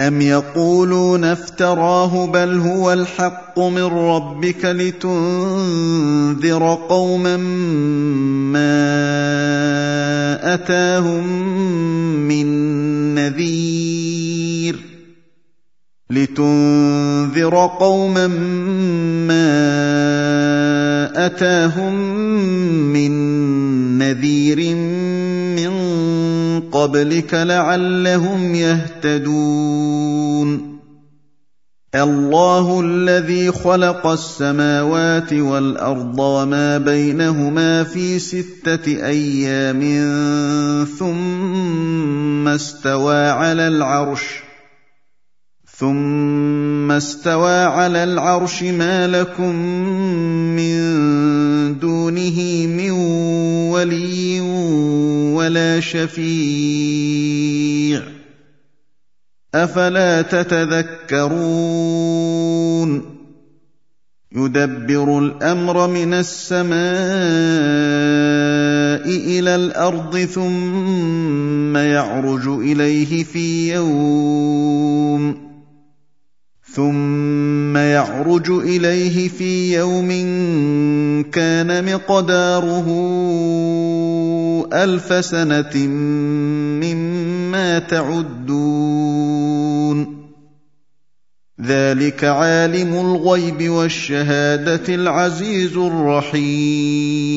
أَمْ يَقُولُونَ افْتَرَاهُ بَلْ هُوَ الْحَقُّ مِن رَّبِّكَ لِتُنذِرَ قَوْمًا مَّا أَتَاهُم مِّن نَّذِيرٍ لِتُنذِرَ قَوْمًا مَّا أَتَاهُم مِّن نَّذِيرٍ قبلك لعلهم يهتدون. الله الذي خلق السماوات والأرض وما بينهما في ستة أيام ثم استوى على العرش. ثم استوى على العرش ما لكم من دونه من ولي ولا شفيع افلا تتذكرون يدبر الامر من السماء إلى الأرض ثم يعرج اليه في يوم ثم يعرج اليه في يوم كان مقداره الف سنه مما تعدون ذلك عالم الغيب والشهاده العزيز الرحيم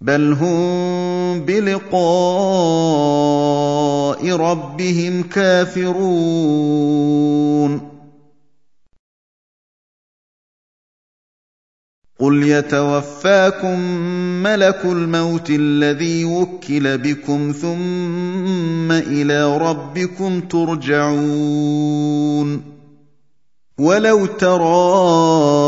بل هم بلقاء ربهم كافرون قل يتوفاكم ملك الموت الذي وكل بكم ثم إلى ربكم ترجعون ولو ترى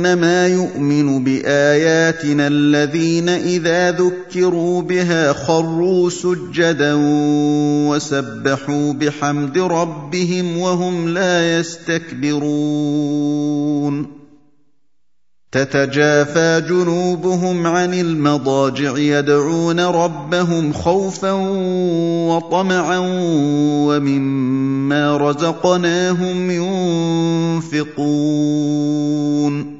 إنما يؤمن بآياتنا الذين إذا ذكروا بها خروا سجدا وسبحوا بحمد ربهم وهم لا يستكبرون. تتجافى جنوبهم عن المضاجع يدعون ربهم خوفا وطمعا ومما رزقناهم ينفقون.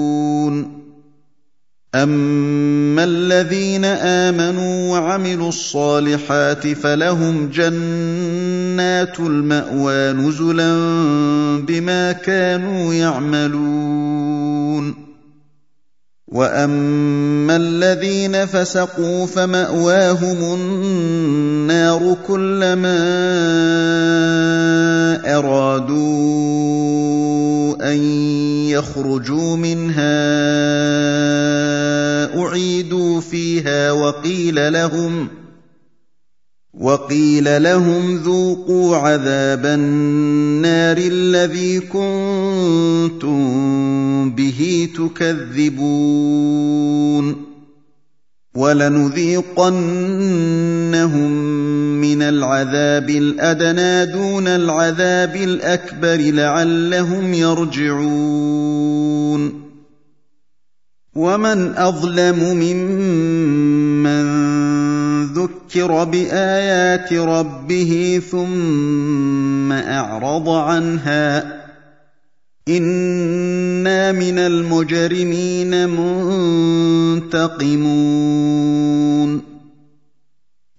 اما الذين امنوا وعملوا الصالحات فلهم جنات الماوى نزلا بما كانوا يعملون واما الذين فسقوا فماواهم النار كلما ارادوا ان يخرجوا منها أعيدوا فيها وقيل لهم وقيل لهم ذوقوا عذاب النار الذي كنتم به تكذبون. ولنذيقنهم من العذاب الأدنى دون العذاب الأكبر لعلهم يرجعون. ومن اظلم ممن ذكر بايات ربه ثم اعرض عنها أنا من المجرمين منتقمون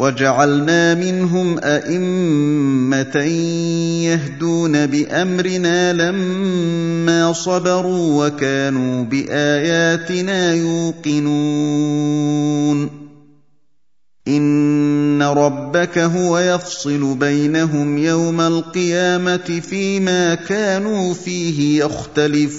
وجعلنا منهم أئمة يهدون بأمرنا لما صبروا وكانوا بآياتنا يوقنون. إن ربك هو يفصل بينهم يوم القيامة فيما كانوا فيه يختلفون.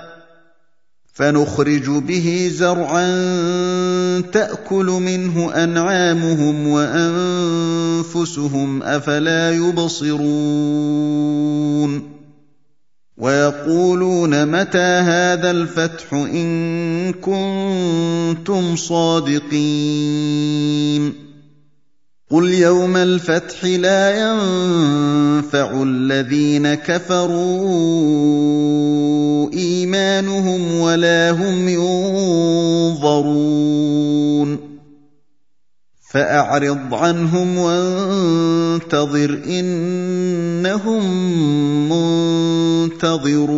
فنخرج به زرعا تأكل منه أنعامهم وأنفسهم أفلا يبصرون ويقولون متى هذا الفتح إن كنتم صادقين قل يوم الفتح لا ينفع الذين كفروا إيمانهم ولا هم ينظرون. فأعرض عنهم وانتظر إنهم منتظرون.